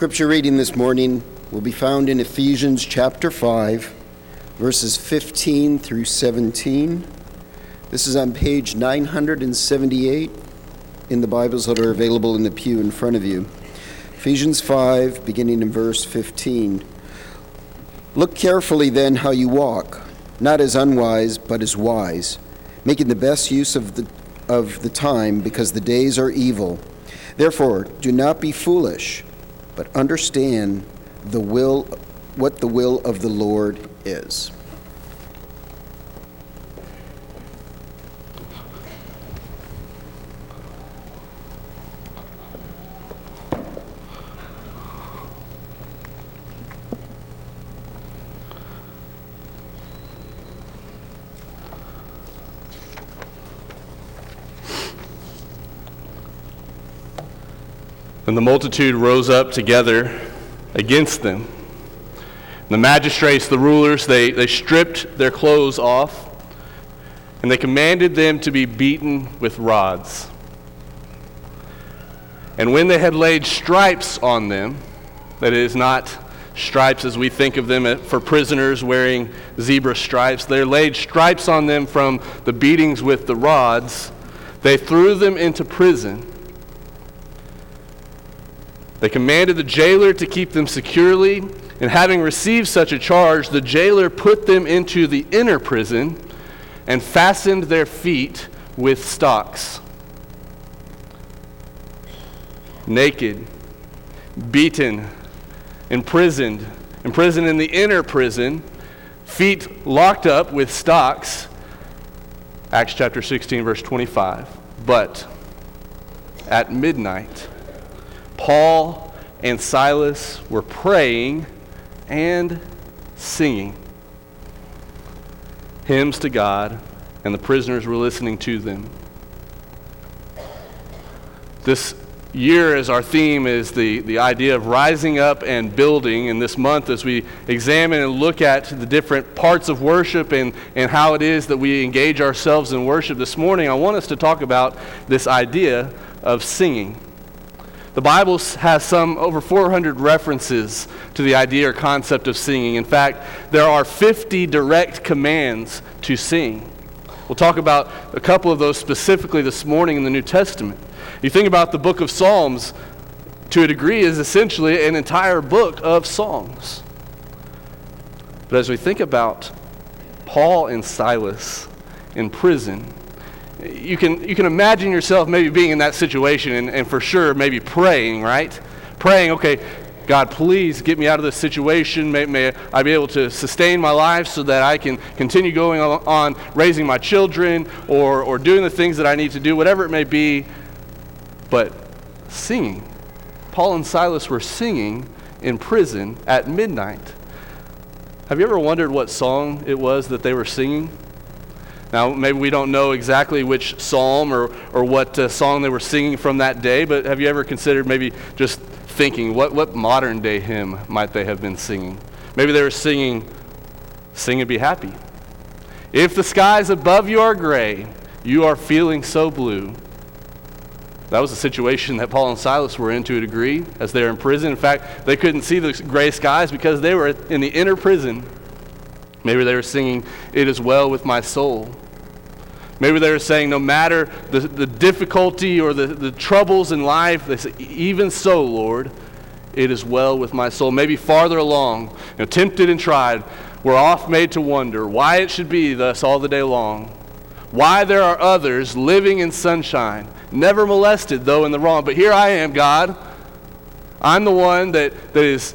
Scripture reading this morning will be found in Ephesians chapter 5, verses 15 through 17. This is on page 978 in the Bibles that are available in the pew in front of you. Ephesians 5, beginning in verse 15. Look carefully then how you walk, not as unwise, but as wise, making the best use of the, of the time, because the days are evil. Therefore, do not be foolish but understand the will, what the will of the Lord is. And the multitude rose up together against them. The magistrates, the rulers, they, they stripped their clothes off, and they commanded them to be beaten with rods. And when they had laid stripes on them, that is, not stripes as we think of them for prisoners wearing zebra stripes, they laid stripes on them from the beatings with the rods, they threw them into prison they commanded the jailer to keep them securely, and having received such a charge, the jailer put them into the inner prison and fastened their feet with stocks. Naked, beaten, imprisoned, imprisoned in the inner prison, feet locked up with stocks. Acts chapter 16, verse 25. But at midnight, Paul and Silas were praying and singing hymns to God, and the prisoners were listening to them. This year, as our theme is the, the idea of rising up and building, and this month, as we examine and look at the different parts of worship and, and how it is that we engage ourselves in worship this morning, I want us to talk about this idea of singing. The Bible has some over 400 references to the idea or concept of singing. In fact, there are 50 direct commands to sing. We'll talk about a couple of those specifically this morning in the New Testament. You think about the book of Psalms, to a degree, is essentially an entire book of songs. But as we think about Paul and Silas in prison, you can, you can imagine yourself maybe being in that situation and, and for sure maybe praying, right? Praying, okay, God, please get me out of this situation. May, may, I be able to sustain my life so that I can continue going on, raising my children or, or doing the things that I need to do, whatever it may be. But singing. Paul and Silas were singing in prison at midnight. Have you ever wondered what song it was that they were singing? Now, maybe we don't know exactly which psalm or, or what uh, song they were singing from that day, but have you ever considered maybe just thinking what, what modern day hymn might they have been singing? Maybe they were singing, Sing and Be Happy. If the skies above you are gray, you are feeling so blue. That was the situation that Paul and Silas were in to a degree as they were in prison. In fact, they couldn't see the gray skies because they were in the inner prison. Maybe they were singing, It is well with my soul. Maybe they were saying, no matter the, the difficulty or the, the troubles in life, they say, even so, Lord, it is well with my soul. Maybe farther along, you know, tempted and tried, we're oft made to wonder why it should be thus all the day long. Why there are others living in sunshine, never molested, though in the wrong. But here I am, God. I'm the one that, that is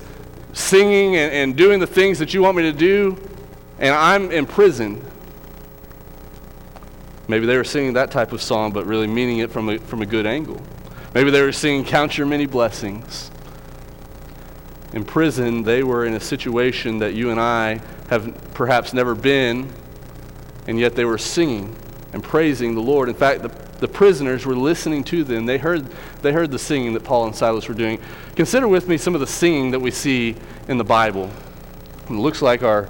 singing and, and doing the things that you want me to do, and I'm in prison. Maybe they were singing that type of song, but really meaning it from a, from a good angle. Maybe they were singing Count Your Many Blessings. In prison, they were in a situation that you and I have perhaps never been, and yet they were singing and praising the Lord. In fact, the, the prisoners were listening to them. They heard, they heard the singing that Paul and Silas were doing. Consider with me some of the singing that we see in the Bible. It looks like our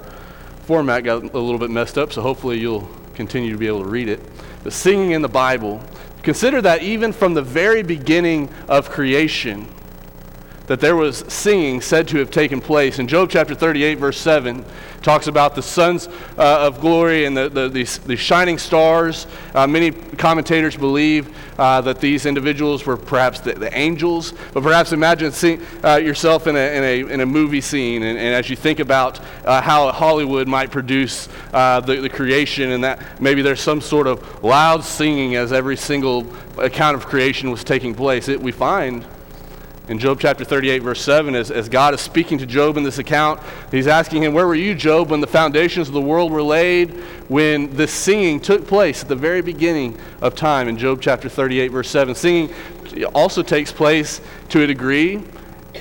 format got a little bit messed up, so hopefully you'll continue to be able to read it. But singing in the Bible, consider that even from the very beginning of creation, that there was singing said to have taken place. In Job chapter 38, verse 7, talks about the sons uh, of glory and the, the, these, these shining stars. Uh, many commentators believe uh, that these individuals were perhaps the, the angels, but perhaps imagine seeing, uh, yourself in a, in, a, in a movie scene, and, and as you think about uh, how Hollywood might produce uh, the, the creation, and that maybe there's some sort of loud singing as every single account of creation was taking place. It, we find in Job chapter 38, verse 7, as, as God is speaking to Job in this account, he's asking him, Where were you, Job, when the foundations of the world were laid, when this singing took place at the very beginning of time? In Job chapter 38, verse 7, singing also takes place to a degree,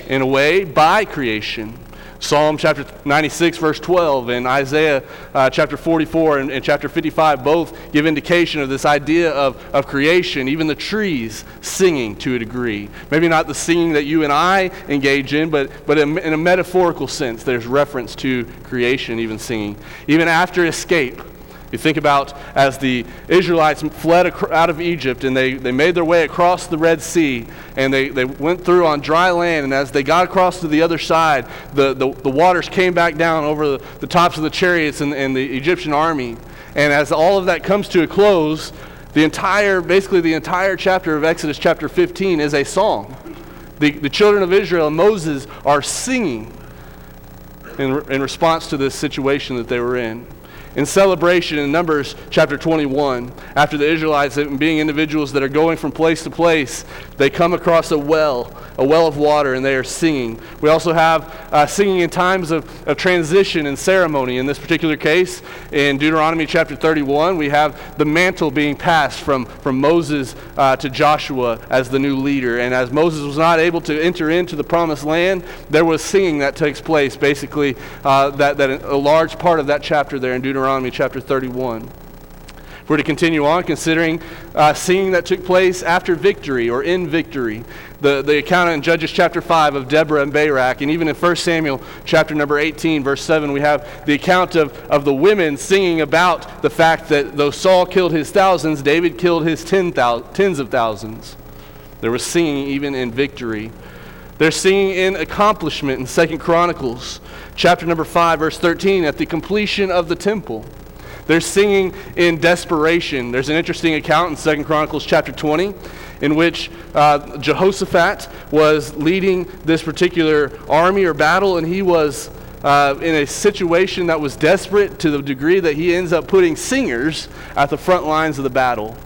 in a way, by creation. Psalm chapter 96, verse 12, and Isaiah uh, chapter 44 and, and, chapter 55 both give indication of this idea of, of creation, even the trees singing to a degree. Maybe not the singing that you and I engage in, but, but in, in a metaphorical sense, there's reference to creation, even singing. Even after escape, you think about as the Israelites fled out of Egypt and they, they made their way across the Red Sea and they, they went through on dry land. And as they got across to the other side, the, the, the waters came back down over the, the tops of the chariots and, and the Egyptian army. And as all of that comes to a close, the entire, basically the entire chapter of Exodus, chapter 15, is a song. The, the children of Israel and Moses are singing in, in response to this situation that they were in in celebration in Numbers chapter 21, after the Israelites, being individuals that are going from place to place, they come across a well, a well of water, and they are singing. We also have uh, singing in times of, of transition and ceremony. In this particular case, in Deuteronomy chapter 31, we have the mantle being passed from, from Moses uh, to Joshua as the new leader. And as Moses was not able to enter into the promised land, there was singing that takes place. Basically, uh, that, that a large part of that chapter there in Deuteronomy Deuteronomy chapter 31. If we're to continue on considering uh, singing that took place after victory or in victory, the, the account in Judges chapter 5 of Deborah and Barak, and even in 1 Samuel chapter number 18, verse 7, we have the account of, of the women singing about the fact that though Saul killed his thousands, David killed his ten thou- tens of thousands. There was singing even in victory. They're singing in accomplishment in Second Chronicles chapter number 5 verse 13 at the completion of the temple. They're singing in desperation. There's an interesting account in Second Chronicles chapter 20 in which uh, Jehoshaphat was leading this particular army or battle and he was uh, in a situation that was desperate to the degree that he ends up putting singers at the front lines of the battle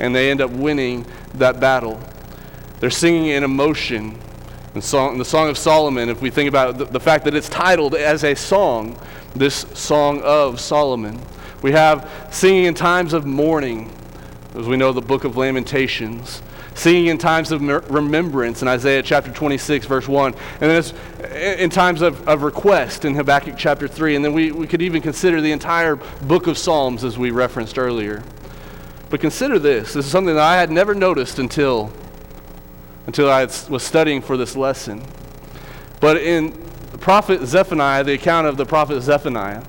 and they end up winning that battle. They're singing in emotion in, song, the Song of Solomon, if we think about the, the fact that it's titled as a song, this Song of Solomon, we have singing in times of mourning, as we know the book of Lamentations, singing in times of remembrance in Isaiah chapter 26, verse 1, and then it's in times of, of request in Habakkuk chapter 3, and then we, we could even consider the entire book of Psalms as we referenced earlier. But consider this. This is something that I had never noticed until until I was studying for this lesson. But in the prophet Zephaniah, the account of the prophet Zephaniah,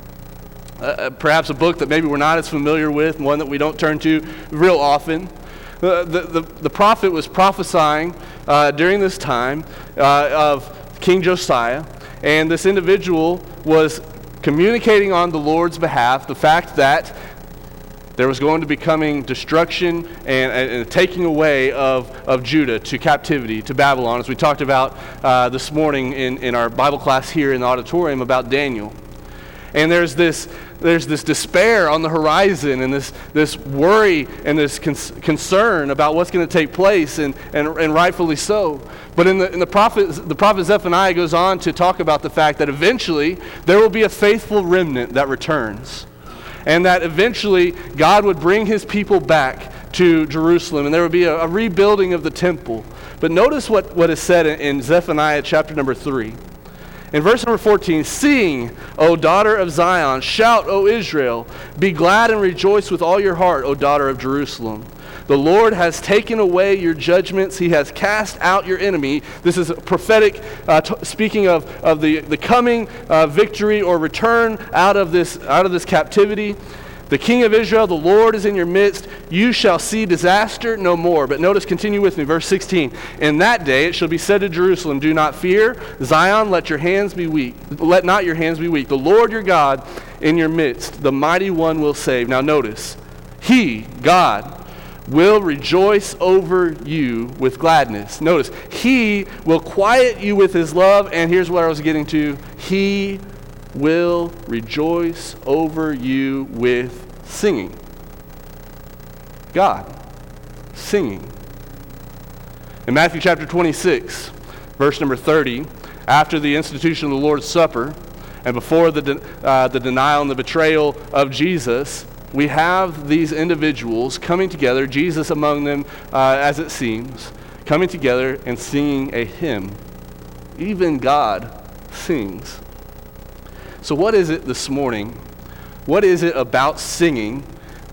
uh, uh, perhaps a book that maybe we're not as familiar with, one that we don't turn to real often. The, the, the, the prophet was prophesying uh, during this time uh, of King Josiah, and this individual was communicating on the Lord's behalf the fact that there was going to be coming destruction and, and, a taking away of, of Judah to captivity, to Babylon, as we talked about uh, this morning in, in our Bible class here in the auditorium about Daniel. And there's this, there's this despair on the horizon and this, this worry and this concern about what's going to take place, and, and, and rightfully so. But in the, in the, prophet, the prophet Zephaniah goes on to talk about the fact that eventually there will be a faithful remnant that returns and that eventually God would bring his people back to Jerusalem and there would be a, a rebuilding of the temple. But notice what, what is said in, in Zephaniah chapter number 3. In verse number 14, Sing, O daughter of Zion, shout, O Israel, be glad and rejoice with all your heart, O daughter of Jerusalem. The Lord has taken away your judgments. He has cast out your enemy. This is prophetic, uh, t- speaking of, of the, the coming uh, victory or return out of, this, out of this captivity. The king of Israel, the Lord is in your midst. You shall see disaster no more. But notice, continue with me, verse 16. In that day it shall be said to Jerusalem, Do not fear. Zion, let your hands be weak. Let not your hands be weak. The Lord your God in your midst, the mighty one will save. Now notice, he, God, will rejoice over you with gladness. Notice, he will quiet you with his love. And here's what I was getting to. He will rejoice over you with singing. God, singing. In Matthew chapter 26, verse number 30, after the institution of the Lord's Supper, and before the, de- uh, the denial and the betrayal of Jesus, we have these individuals coming together, Jesus among them, uh, as it seems, coming together and singing a hymn. Even God sings. So, what is it this morning? What is it about singing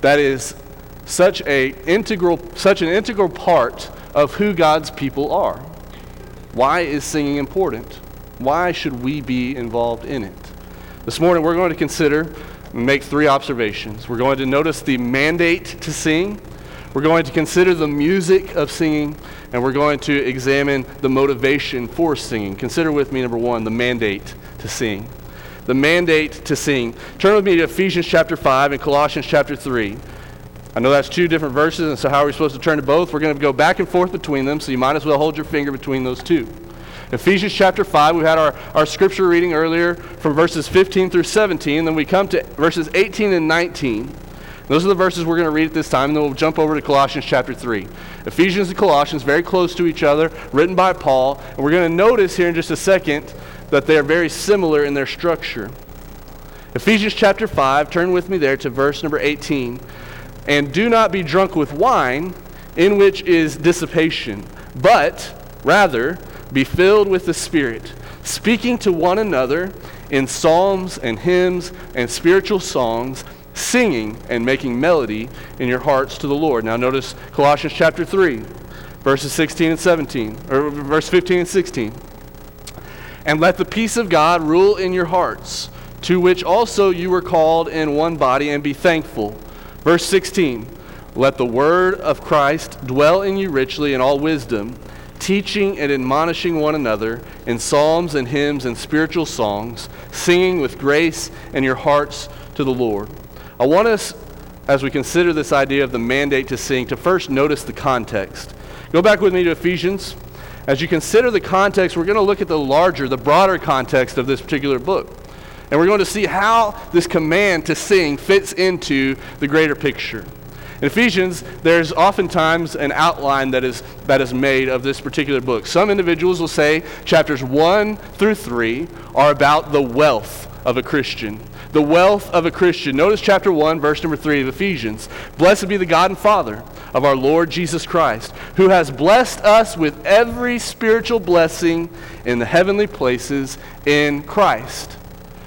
that is such a integral, such an integral part of who God's people are? Why is singing important? Why should we be involved in it? This morning, we're going to consider make three observations. We're going to notice the mandate to sing. We're going to consider the music of singing, and we're going to examine the motivation for singing. Consider with me, number one, the mandate to sing the mandate to sing. Turn with me to Ephesians chapter 5 and Colossians chapter 3. I know that's two different verses, and so how are we supposed to turn to both? We're going to go back and forth between them, so you might as well hold your finger between those two. Ephesians chapter 5, we had our, our scripture reading earlier from verses 15 through 17, then we come to verses 18 and 19. Those are the verses we're going to read at this time, and then we'll jump over to Colossians chapter 3. Ephesians and Colossians, very close to each other, written by Paul, and we're going to notice here in just a second that they are very similar in their structure. Ephesians chapter 5, turn with me there to verse number 18. And do not be drunk with wine, in which is dissipation, but rather be filled with the Spirit, speaking to one another in psalms and hymns and spiritual songs, singing and making melody in your hearts to the Lord. Now notice Colossians chapter 3, verses 16 and 17, or verse 15 and 16. And let the peace of God rule in your hearts, to which also you were called in one body, and be thankful. Verse 16 Let the word of Christ dwell in you richly in all wisdom, teaching and admonishing one another in psalms and hymns and spiritual songs, singing with grace in your hearts to the Lord. I want us, as we consider this idea of the mandate to sing, to first notice the context. Go back with me to Ephesians as you consider the context, we're going to look at the larger, the broader context of this particular book. And we're going to see how this command to sing fits into the greater picture. In Ephesians, there's oftentimes an outline that is, that is made of this particular book. Some individuals will say chapters 1 through 3 are about the wealth of a Christian the wealth of a Christian. Notice chapter 1, verse number 3 of Ephesians. Blessed be the God and Father of our Lord Jesus Christ, who has blessed us with every spiritual blessing in the heavenly places in Christ.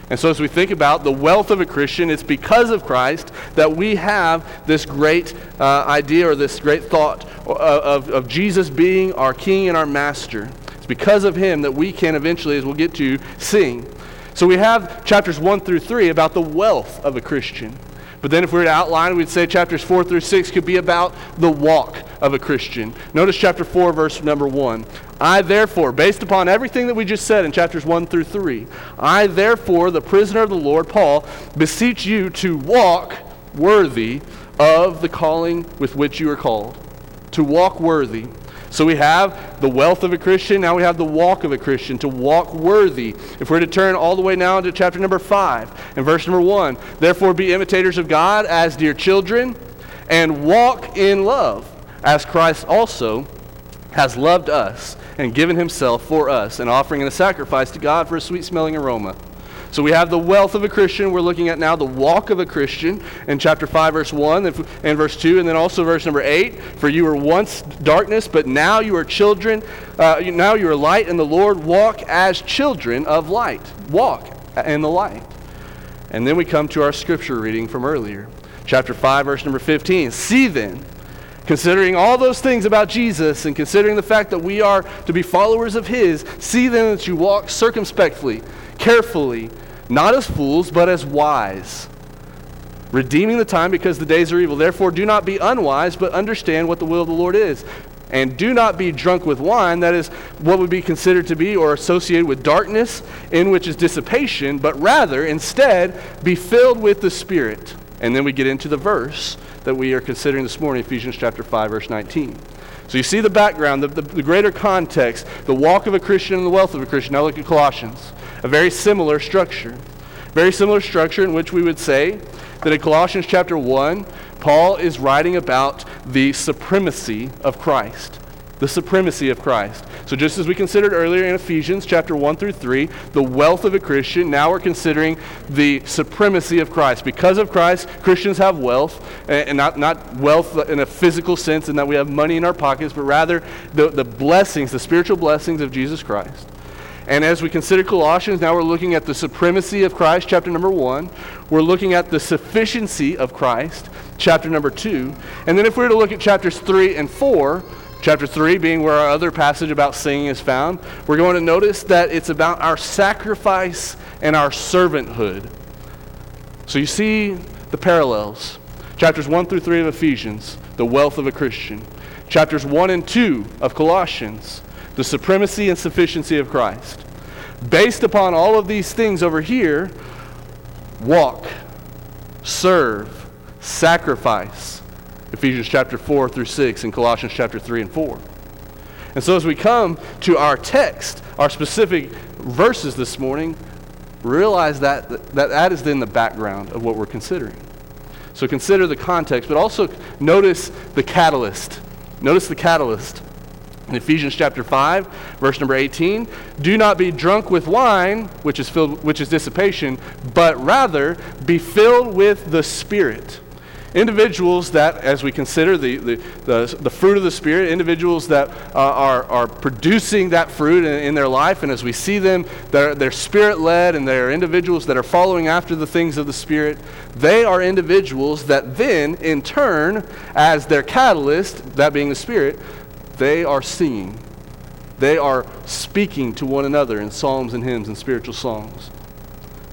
And so, as we think about the wealth of a Christian, it's because of Christ that we have this great uh, idea or this great thought of, of, Jesus being our King and our Master. It's because of Him that we can eventually, as we'll get to, sing. So we have chapters 1 through 3 about the wealth of a Christian. But then if we were to outline, we'd say chapters 4 through 6 could be about the walk of a Christian. Notice chapter 4, verse number 1. I therefore, based upon everything that we just said in chapters 1 through 3, I therefore, the prisoner of the Lord, Paul, beseech you to walk worthy of the calling with which you are called. To walk worthy. So we have the wealth of a Christian, now we have the walk of a Christian, to walk worthy. If we're to turn all the way now into chapter number 5 and verse number 1, therefore be imitators of God as dear children and walk in love, as Christ also has loved us and given himself for us, an offering and a sacrifice to God for a sweet smelling aroma. So we have the wealth of a Christian. We're looking at now the walk of a Christian in chapter 5, verse 1 and verse 2, and then also verse number 8. For you were once darkness, but now you are children. Uh, now you are light in the Lord. Walk as children of light. Walk in the light. And then we come to our scripture reading from earlier. Chapter 5, verse number 15. See then, considering all those things about Jesus and considering the fact that we are to be followers of His, see then that you walk circumspectly, carefully, not as fools, but as wise, redeeming the time because the days are evil. Therefore, do not be unwise, but understand what the will of the Lord is. And do not be drunk with wine, that is what would be considered to be or associated with darkness, in which is dissipation, but rather, instead, be filled with the Spirit. And then we get into the verse that we are considering this morning, Ephesians chapter 5, verse 19. So you see the background, the, the, the, greater context, the walk of a Christian and the wealth of a Christian. Now look at Colossians. A very similar structure. Very similar structure in which we would say that in Colossians chapter 1, Paul is writing about the supremacy of Christ. The supremacy of Christ. So, just as we considered earlier in Ephesians chapter 1 through 3, the wealth of a Christian, now we're considering the supremacy of Christ. Because of Christ, Christians have wealth, and not, not wealth in a physical sense in that we have money in our pockets, but rather the, the blessings, the spiritual blessings of Jesus Christ. And as we consider Colossians, now we're looking at the supremacy of Christ, chapter number one. We're looking at the sufficiency of Christ, chapter number two. And then if we were to look at chapters three and four, chapter three being where our other passage about singing is found, we're going to notice that it's about our sacrifice and our servanthood. So you see the parallels. Chapters 1 through 3 of Ephesians, the wealth of a Christian. Chapters 1 and 2 of Colossians, the supremacy and sufficiency of Christ. Based upon all of these things over here, walk, serve, sacrifice. Ephesians chapter 4 through 6 and Colossians chapter 3 and 4. And so as we come to our text, our specific verses this morning, realize that that, that is then the background of what we're considering. So consider the context, but also notice the catalyst. Notice the catalyst. In Ephesians chapter 5, verse number 18, do not be drunk with wine, which is filled which is dissipation, but rather be filled with the Spirit. Individuals that, as we consider the, the, the, the fruit of the Spirit, individuals that uh, are, are producing that fruit in, in, their life, and as we see them, they're, they're spirit led and they're individuals that are following after the things of the Spirit, they are individuals that then, in turn, as their catalyst, that being the Spirit, they are singing. They are speaking to one another in psalms and hymns and spiritual songs.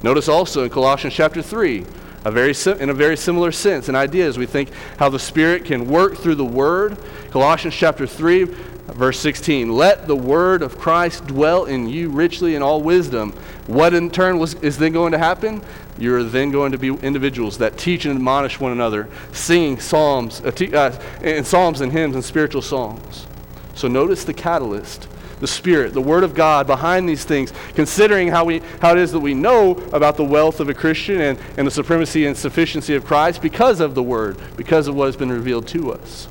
Notice also in Colossians chapter 3, a very in a very similar sense and idea as we think how the Spirit can work through the Word. Colossians chapter 3, verse 16. Let the Word of Christ dwell in you richly in all wisdom. What in turn was, is then going to happen? You're then going to be individuals that teach and admonish one another, singing psalms, uh, uh, psalms and hymns and spiritual songs. So notice the catalyst, the Spirit, the Word of God behind these things, considering how, we, how it is that we know about the wealth of a Christian and, and the supremacy and sufficiency of Christ because of the Word, because of what has been revealed to us.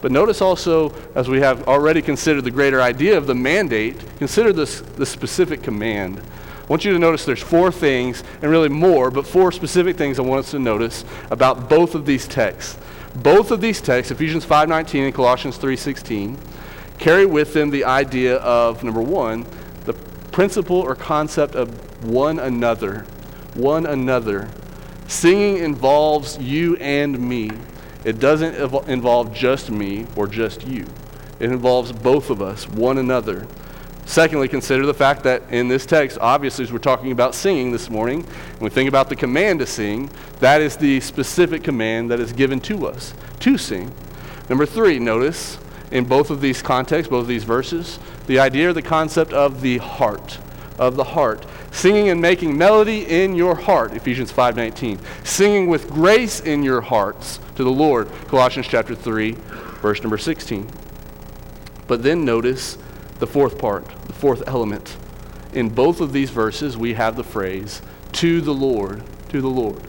But notice also, as we have already considered the greater idea of the mandate, consider this, the specific command. I want you to notice there's four things, and really more, but four specific things I want us to notice about both of these texts. Both of these texts, Ephesians 5.19 and Colossians 3.16, carry with them the idea of, number one, the principle or concept of one another. One another. Singing involves you and me. It doesn't involve just me or just you. It involves both of us, one another. Secondly, consider the fact that in this text, obviously, as we're talking about singing this morning, and we think about the command to sing, that is the specific command that is given to us to sing. Number three, notice in both of these contexts, both of these verses, the idea or the concept of the heart, of the heart. Singing and making melody in your heart, Ephesians 5:19. Singing with grace in your hearts to the Lord, Colossians chapter 3, verse number 16. But then notice the fourth part, the fourth element. In both of these verses, we have the phrase, to the Lord, to the Lord.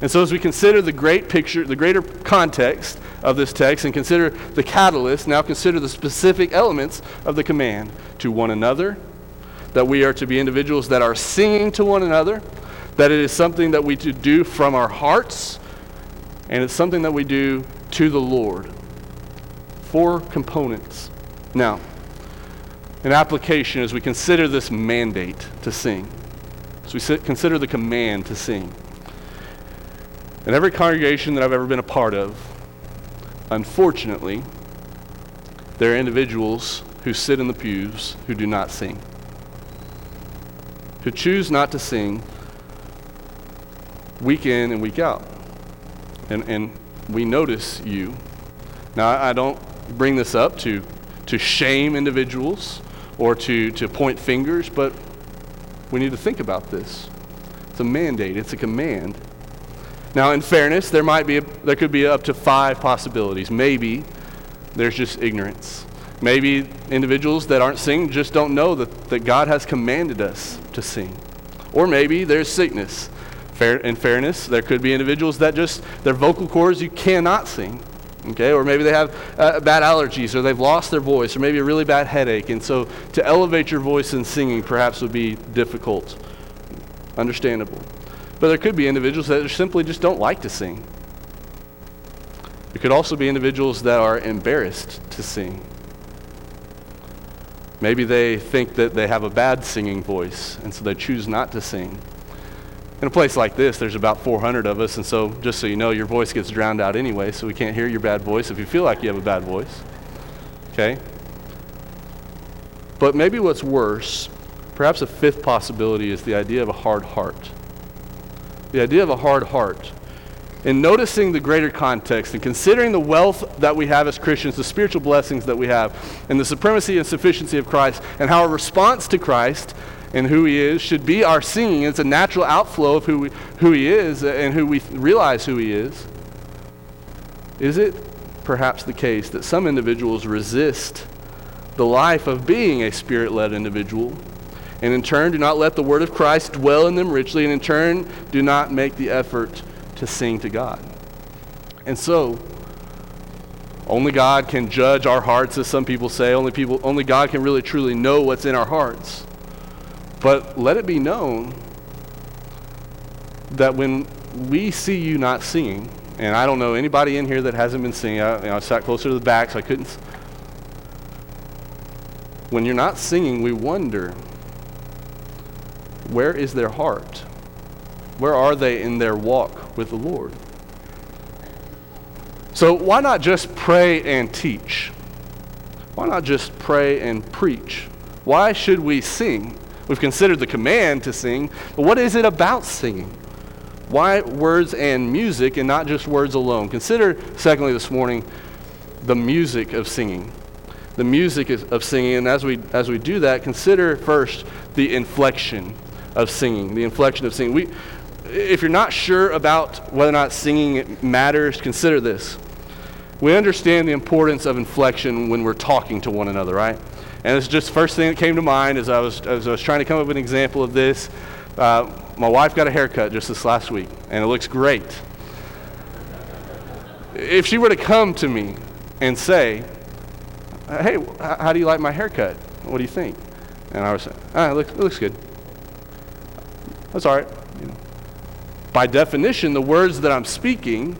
And so, as we consider the great picture, the greater context of this text, and consider the catalyst, now consider the specific elements of the command to one another, that we are to be individuals that are singing to one another, that it is something that we to do from our hearts, and it's something that we do to the Lord. Four components. Now, an application as we consider this mandate to sing, as we consider the command to sing. In every congregation that I've ever been a part of, unfortunately, there are individuals who sit in the pews who do not sing, who choose not to sing week in and week out. and, and we notice you. Now, I don't bring this up to, to shame individuals or to, to point fingers, but we need to think about this. It's a mandate, it's a command. Now, in fairness, there might be a, there could be up to five possibilities. Maybe there's just ignorance. Maybe individuals that aren't singing just don't know that, that God has commanded us to sing. Or maybe there's sickness. Fair, in fairness, there could be individuals that just, their vocal cords, you cannot sing. Okay, or maybe they have uh, bad allergies, or they've lost their voice, or maybe a really bad headache. And so to elevate your voice in singing perhaps would be difficult. Understandable. But there could be individuals that simply just don't like to sing. There could also be individuals that are embarrassed to sing. Maybe they think that they have a bad singing voice, and so they choose not to sing. In a place like this, there's about 400 of us, and so just so you know, your voice gets drowned out anyway, so we can't hear your bad voice if you feel like you have a bad voice. Okay? But maybe what's worse, perhaps a fifth possibility, is the idea of a hard heart the idea of a hard heart. In noticing the greater context and considering the wealth that we have as Christians, the spiritual blessings that we have, and the supremacy and sufficiency of Christ, and how our response to Christ and who He is should be our singing. It's a natural outflow of who, we, who He is and who we realize who He is. Is it perhaps the case that some individuals resist the life of being a spirit led individual and in turn do not let the word of Christ dwell in them richly, and in turn do not make the effort to sing to God. And so, only God can judge our hearts, as some people say. Only, people, only God can really truly know what's in our hearts. But let it be known that when we see you not singing, and I don't know anybody in here that hasn't been singing, I, you know, I sat closer to the back, so I couldn't. When you're not singing, we wonder where is their heart? Where are they in their walk with the Lord? So, why not just pray and teach? Why not just pray and preach? Why should we sing? We've considered the command to sing, but what is it about singing? Why words and music and not just words alone? Consider, secondly, this morning, the music of singing. The music of singing, and as we, as we do that, consider first the inflection of singing, the inflection of singing. We, if you're not sure about whether or not singing matters, consider this. We understand the importance of inflection when we're talking to one another, right? And it's just first thing that came to mind as I was, as I was trying to come up with an example of this. Uh, my wife got a haircut just this last week, and it looks great. If she were to come to me and say, Hey, how do you like my haircut? What do you think? And I was say, ah, it looks, it looks good. That's all right. You know. By definition, the words that I'm speaking,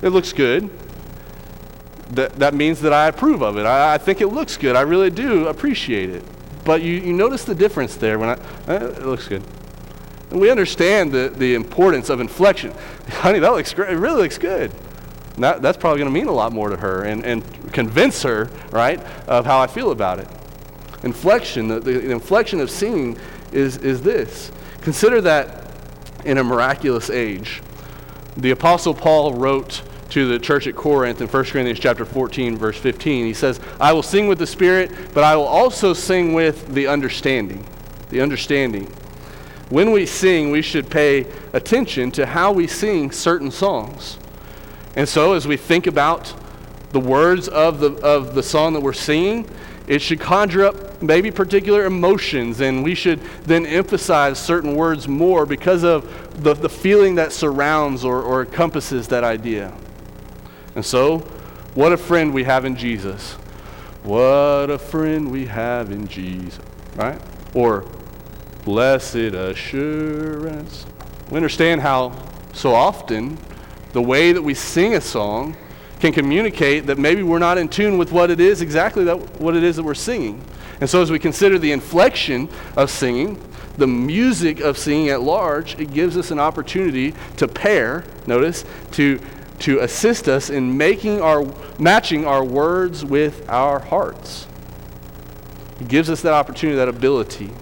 it looks good. That, that means that I approve of it. I, I think it looks good. I really do appreciate it. But you, you notice the difference there when I, eh, it looks good. And we understand the, the importance of inflection. Honey, that looks great. It really looks good. That, that's probably going to mean a lot more to her and, and convince her, right, of how I feel about it. Inflection, the, the inflection of singing is, is this Consider that in a miraculous age. The Apostle Paul wrote to the church at Corinth in 1 Corinthians chapter 14, verse 15. He says, I will sing with the Spirit, but I will also sing with the understanding. The understanding. When we sing, we should pay attention to how we sing certain songs. And so, as we think about the words of the, of the song that we're singing, it should conjure up maybe particular emotions, and we should then emphasize certain words more because of the, the feeling that surrounds or, or encompasses that idea. And so, what a friend we have in Jesus. What a friend we have in Jesus, right? Or, blessed assurance. We understand how so often the way that we sing a song can communicate that maybe we're not in tune with what it is exactly that what it is that we're singing. And so as we consider the inflection of singing, the music of singing at large, it gives us an opportunity to pair, notice, to to assist us in making our matching our words with our hearts. It gives us that opportunity, that ability.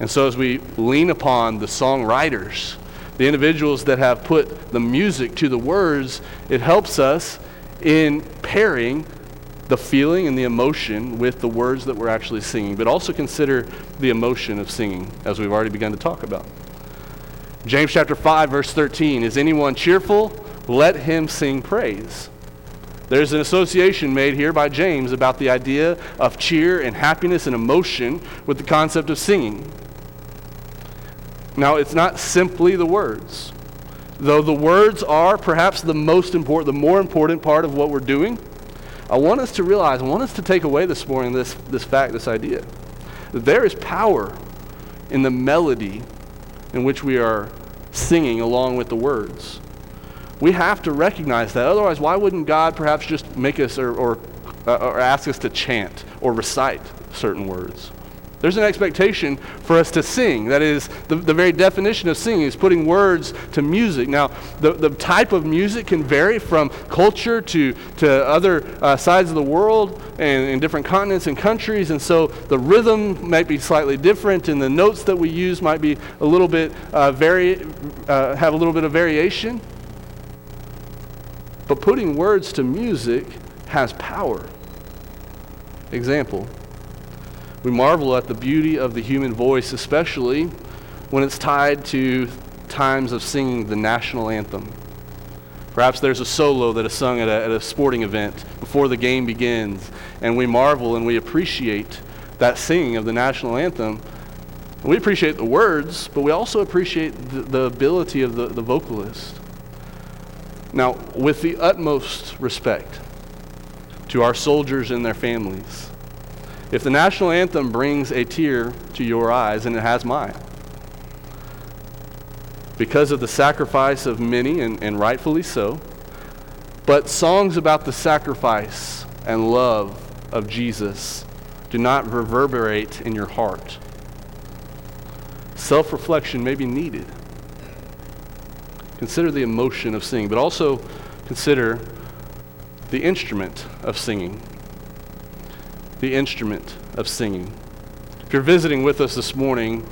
And so as we lean upon the songwriters the individuals that have put the music to the words, it helps us in pairing the feeling and the emotion with the words that we're actually singing, but also consider the emotion of singing, as we've already begun to talk about. James chapter 5, verse 13 Is anyone cheerful? Let him sing praise. There's an association made here by James about the idea of cheer and happiness and emotion with the concept of singing. Now, it's not simply the words. Though the words are perhaps the most important, the more important part of what we're doing, I want us to realize, I want us to take away this morning this, this fact, this idea, that there is power in the melody in which we are singing along with the words. We have to recognize that. Otherwise, why wouldn't God perhaps just make us or, or, uh, or ask us to chant or recite certain words? There's an expectation for us to sing. That is, the, the very definition of singing is putting words to music. Now, the, the type of music can vary from culture to, to other uh, sides of the world and in different continents and countries. And so the rhythm might be slightly different, and the notes that we use might be a little bit uh, vari- uh, have a little bit of variation. But putting words to music has power. Example we marvel at the beauty of the human voice, especially when it's tied to times of singing the national anthem. Perhaps there's a solo that is sung at a, at a sporting event before the game begins, and we marvel and we appreciate that singing of the national anthem. We appreciate the words, but we also appreciate the, the ability of the, the vocalist. Now, with the utmost respect to our soldiers and their families, if the national anthem brings a tear to your eyes, and it has mine, because of the sacrifice of many, and, and rightfully so, but songs about the sacrifice and love of Jesus do not reverberate in your heart. Self reflection may be needed. Consider the emotion of singing, but also consider the instrument of singing the instrument of singing. If you're visiting with us this morning,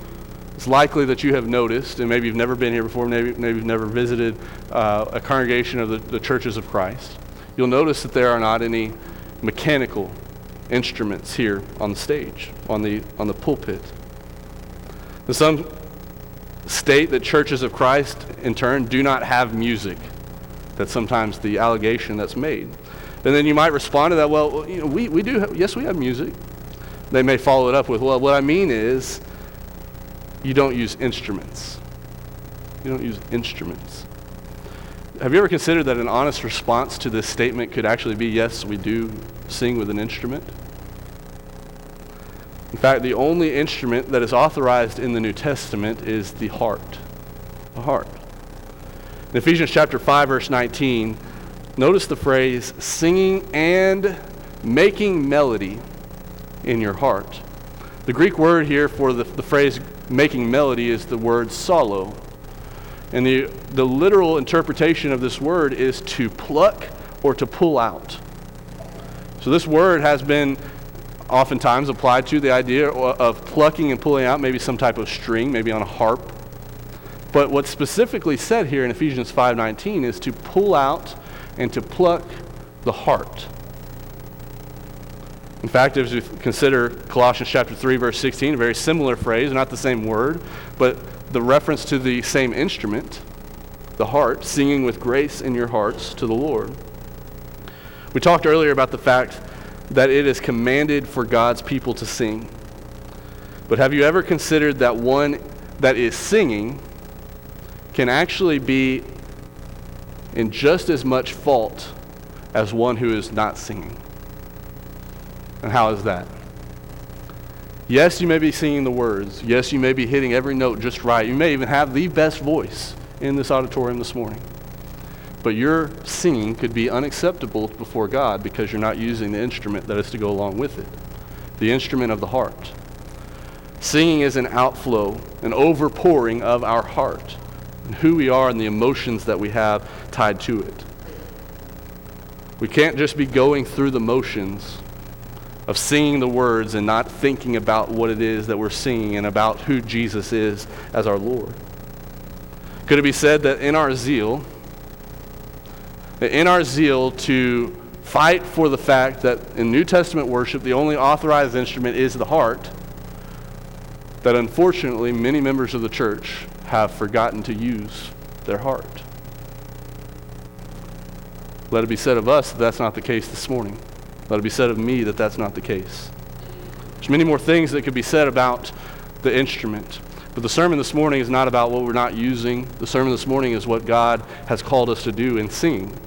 it's likely that you have noticed, and maybe you've never been here before, maybe, maybe you've never visited uh, a congregation of the, the churches of Christ. You'll notice that there are not any mechanical instruments here on the stage, on the, on the pulpit. And some state that churches of Christ, in turn, do not have music. That's sometimes the allegation that's made. And then you might respond to that, well, you know, we, we do, have, yes, we have music. They may follow it up with, well, what I mean is you don't use instruments. You don't use instruments. Have you ever considered that an honest response to this statement could actually be, yes, we do sing with an instrument? In fact, the only instrument that is authorized in the New Testament is the heart. The heart. In Ephesians chapter 5, verse 19, Notice the phrase singing and making melody in your heart. The Greek word here for the, the phrase making melody is the word psallo. And the, the literal interpretation of this word is to pluck or to pull out. So this word has been oftentimes applied to the idea of plucking and pulling out maybe some type of string, maybe on a harp. But what's specifically said here in Ephesians 5:19 is to pull out and to pluck the heart. In fact, as we consider Colossians chapter 3, verse 16, a very similar phrase, not the same word, but the reference to the same instrument, the heart, singing with grace in your hearts to the Lord. We talked earlier about the fact that it is commanded for God's people to sing. But have you ever considered that one that is singing can actually be in just as much fault as one who is not singing. And how is that? Yes, you may be singing the words. Yes, you may be hitting every note just right. You may even have the best voice in this auditorium this morning. But your singing could be unacceptable before God because you're not using the instrument that is to go along with it the instrument of the heart. Singing is an outflow, an overpouring of our heart and who we are and the emotions that we have tied to it. We can't just be going through the motions of singing the words and not thinking about what it is that we're singing and about who Jesus is as our Lord. Could it be said that in our zeal, in our zeal to fight for the fact that in New Testament worship, the only authorized instrument is the heart, that unfortunately many members of the church have forgotten to use their heart? Let it be said of us that that's not the case this morning. Let it be said of me that that's not the case. There's many more things that could be said about the instrument. But the sermon this morning is not about what we're not using. The sermon this morning is what God has called us to do in singing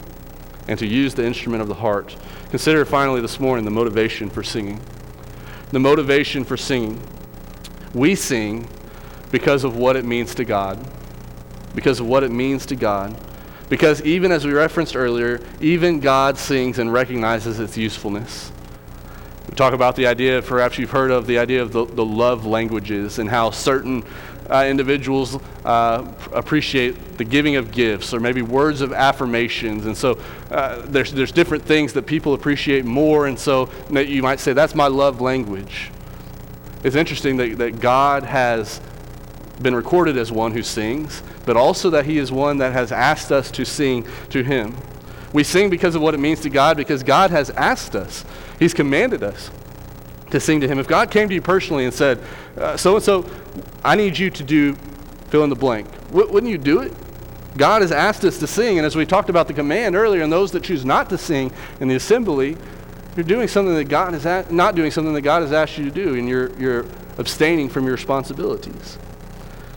and to use the instrument of the heart. Consider finally this morning the motivation for singing. The motivation for singing. We sing because of what it means to God. Because of what it means to God. Because even as we referenced earlier, even God sings and recognizes its usefulness. We talk about the idea, perhaps you've heard of the idea of the, the love languages and how certain uh, individuals uh, appreciate the giving of gifts or maybe words of affirmations. And so uh, there's, there's different things that people appreciate more. And so you might say, that's my love language. It's interesting that, that God has been recorded as one who sings, but also that he is one that has asked us to sing to him. We sing because of what it means to God, because God has asked us. He's commanded us to sing to him. If God came to you personally and said, so and so, I need you to do fill in the blank, w- wouldn't you do it? God has asked us to sing, and as we talked about the command earlier, and those that choose not to sing in the assembly, you're doing something that God is not doing something that God has asked you to do, and you're, you're abstaining from your responsibilities.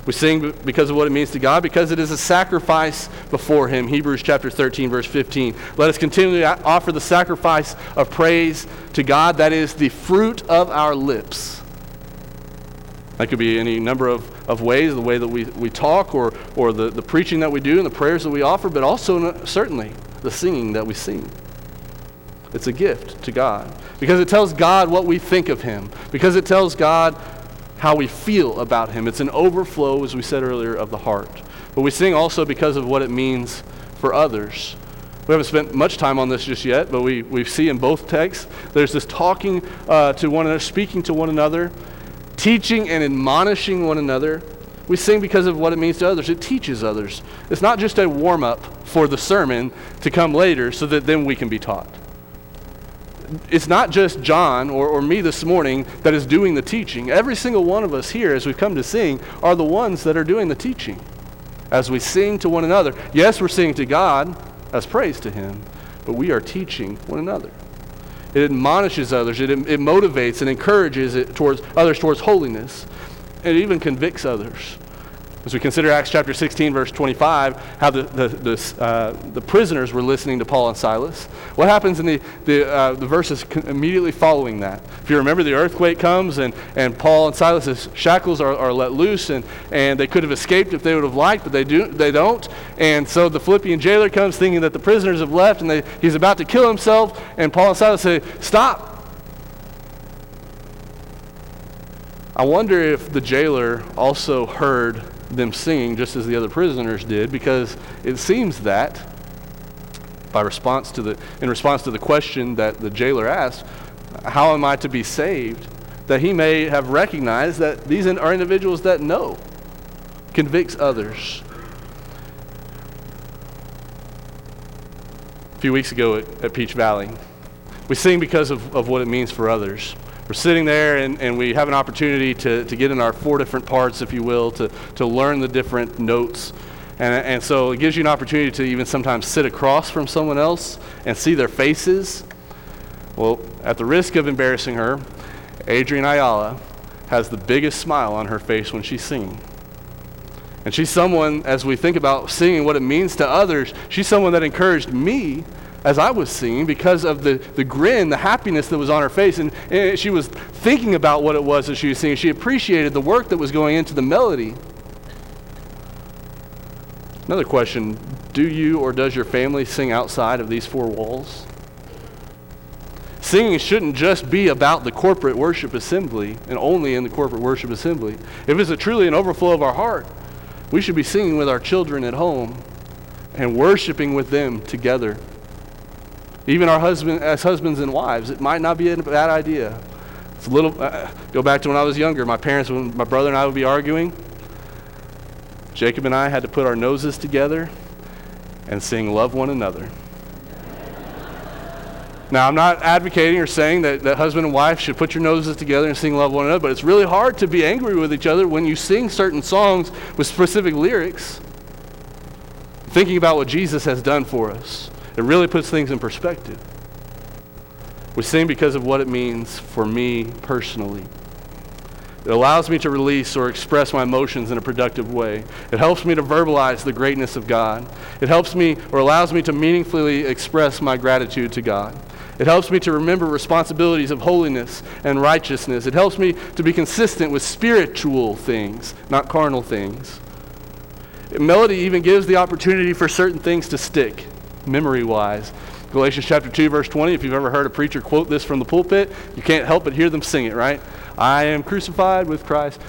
We sing because of what it means to God, because it is a sacrifice before Him. Hebrews chapter 13, verse 15. Let us continually offer the sacrifice of praise to God, that is the fruit of our lips. That could be any number of, of ways, the way that we, we talk, or, or the, the preaching that we do, and the prayers that we offer, but also, certainly, the singing that we sing. It's a gift to God because it tells God what we think of Him, because it tells God how we feel about Him. It's an overflow, as we said earlier, of the heart. But we sing also because of what it means for others. We haven't spent much time on this just yet, but we, we see in both texts there's this talking uh, to one another, speaking to one another, teaching and admonishing one another. We sing because of what it means to others. It teaches others. It's not just a warm up for the sermon to come later so that then we can be taught it's not just John or, or me this morning that is doing the teaching. Every single one of us here, as we've come to sing, are the ones that are doing the teaching. As we sing to one another, yes, we're singing to God as praise to Him, but we are teaching one another. It admonishes others, it, it motivates and encourages it towards others towards holiness. It even convicts others. As we consider Acts chapter 16, verse 25, how the, the, the, uh, the prisoners were listening to Paul and Silas, what happens in the, the, uh, the verses immediately following that? If you remember, the earthquake comes, and, and Paul and Silas's shackles are, are let loose, and, and they could have escaped if they would have liked, but they, do, they don't. And so the Philippian jailer comes thinking that the prisoners have left, and they, he's about to kill himself, and Paul and Silas say, Stop! I wonder if the jailer also heard them singing just as the other prisoners did because it seems that by response to the in response to the question that the jailer asked how am i to be saved? that he may have recognized that these are individuals that know convicts others. A few weeks ago at, at peach valley we sing because of, of what it means for others we're sitting there and, and we have an opportunity to, to get in our four different parts, if you will, to, to learn the different notes. And, and so it gives you an opportunity to even sometimes sit across from someone else and see their faces. Well, at the risk of embarrassing her, Adrienne Ayala has the biggest smile on her face when she's singing. And she's someone, as we think about singing, what it means to others, she's someone that encouraged me as I was singing because of the, the grin, the happiness that was on her face. And, and she was thinking about what it was that she was singing. She appreciated the work that was going into the melody. Another question Do you or does your family sing outside of these four walls? Singing shouldn't just be about the corporate worship assembly and only in the corporate worship assembly. If it's truly an overflow of our heart, we should be singing with our children at home and worshiping with them together. Even our husband, as husbands and wives, it might not be a bad idea. It's a little, uh, go back to when I was younger. My parents, when my brother and I would be arguing, Jacob and I had to put our noses together and sing Love One Another. Now, I'm not advocating or saying that, that husband and wife should put your noses together and sing Love One Another, but it's really hard to be angry with each other when you sing certain songs with specific lyrics, thinking about what Jesus has done for us. It really puts things in perspective. We sing because of what it means for me personally. It allows me to release or express my emotions in a productive way. It helps me to verbalize the greatness of God. It helps me or allows me to meaningfully express my gratitude to God. It helps me to remember responsibilities of holiness and righteousness. It helps me to be consistent with spiritual things, not carnal things. Melody even gives the opportunity for certain things to stick, memory wise. Galatians chapter 2, verse 20, if you've ever heard a preacher quote this from the pulpit, you can't help but hear them sing it, right? I am crucified with Christ.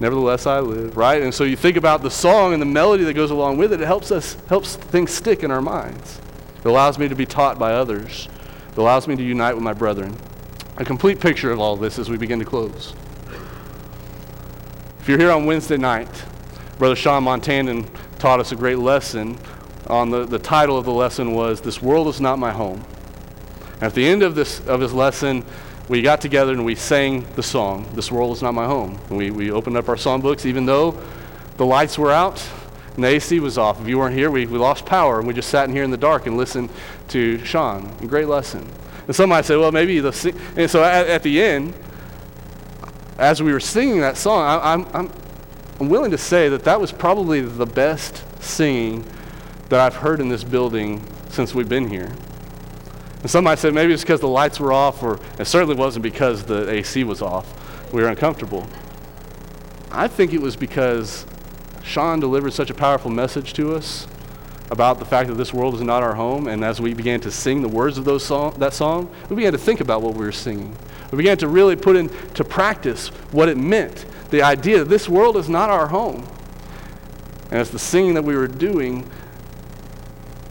Nevertheless, I live, right? And so you think about the song and the melody that goes along with it, it helps us, helps things stick in our minds. It allows me to be taught by others. It allows me to unite with my brethren. A complete picture of all this as we begin to close. If you're here on Wednesday night, Brother Sean Montanan taught us a great lesson. On the, the title of the lesson was This World is Not My Home. And at the end of this of his lesson, we got together and we sang the song, This World is Not My Home. And we, we opened up our songbooks, even though the lights were out and the AC was off. If you weren't here, we, we lost power and we just sat in here in the dark and listened to Sean. A great lesson. And some might say, well, maybe the. And so at, at, the end, as we were singing that song, I, I'm, I'm, I'm willing to say that that was probably the best singing that I've heard in this building since we've been here. And some might say maybe it's because the lights were off, or it certainly wasn't because the AC was off. We were uncomfortable. I think it was because Sean delivered such a powerful message to us about the fact that this world is not our home. And as we began to sing the words of those song, that song, we began to think about what we were singing. We began to really put into practice what it meant the idea that this world is not our home. And as the singing that we were doing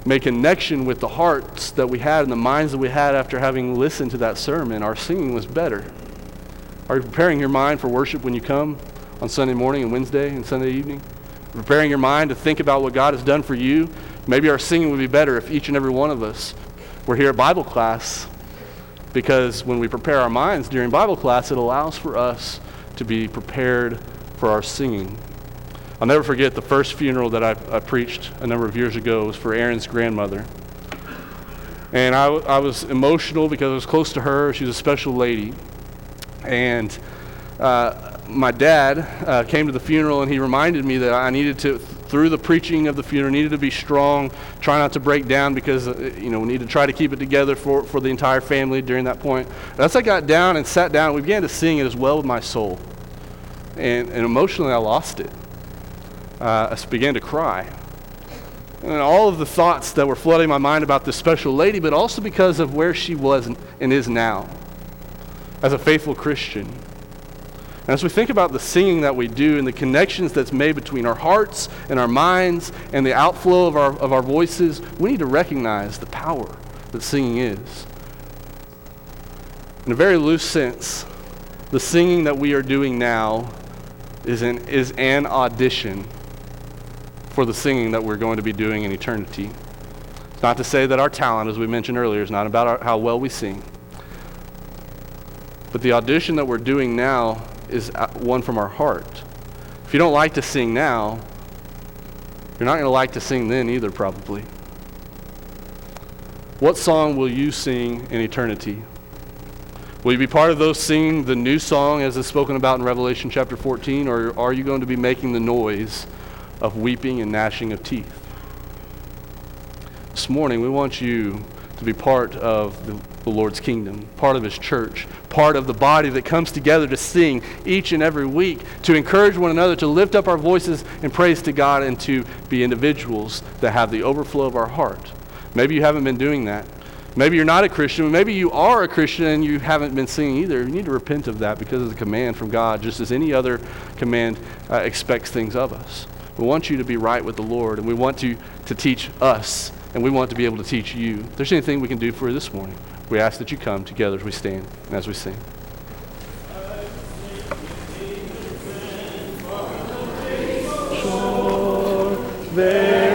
made connection with the hearts that we had and the minds that we had after having listened to that sermon, our singing was better. Are you preparing your mind for worship when you come on Sunday morning and Wednesday and Sunday evening? preparing your mind to think about what God has done for you. Maybe our singing would be better if each and every one of us were here at Bible class because when we prepare our minds during Bible class, it allows for us to be prepared for our singing. I'll never forget the first funeral that I, I preached a number of years ago was for Aaron's grandmother. And I, I was emotional because I was close to her. She's a special lady. And uh, my dad uh, came to the funeral and he reminded me that I needed to, through the preaching of the funeral, needed to be strong, try not to break down because, uh, you know, we need to try to keep it together for, for the entire family during that point. And as I got down and sat down, we began to sing it as well with my soul. And, and emotionally, I lost it. Uh, began to cry. And all of the thoughts that were flooding my mind about this special lady, but also because of where she was and is now as a faithful Christian. And as we think about the singing that we do and the connections that's made between our hearts and our minds and the outflow of our, of our voices, we need to recognize the power that singing is. In a very loose sense, the singing that we are doing now is an, is an audition for the singing that we're going to be doing in eternity. It's not to say that our talent, as we mentioned earlier, is not about our, how well we sing. But the audition that we're doing now is uh, one from our heart. If you don't like to sing now, you're not going to like to sing then either, probably. What song will you sing in eternity? Will you be part of those singing the new song as is spoken about in Revelation chapter 14, or are you going to be making the noise of weeping and gnashing of teeth? This morning, we want you to be part of the, the Lord's kingdom, part of His church, part of the body that comes together to sing each and every week, to encourage one another, to lift up our voices in praise to God, and to be individuals that have the overflow of our heart. Maybe you haven't been doing that. Maybe you're not a Christian. Maybe you are a Christian and you haven't been singing either. You need to repent of that because it's a command from God, just as any other command uh, expects things of us. We want you to be right with the Lord, and we want you to teach us, and we want to be able to teach you. If there's anything we can do for you this morning, we ask that you come together as we stand and as we sing. There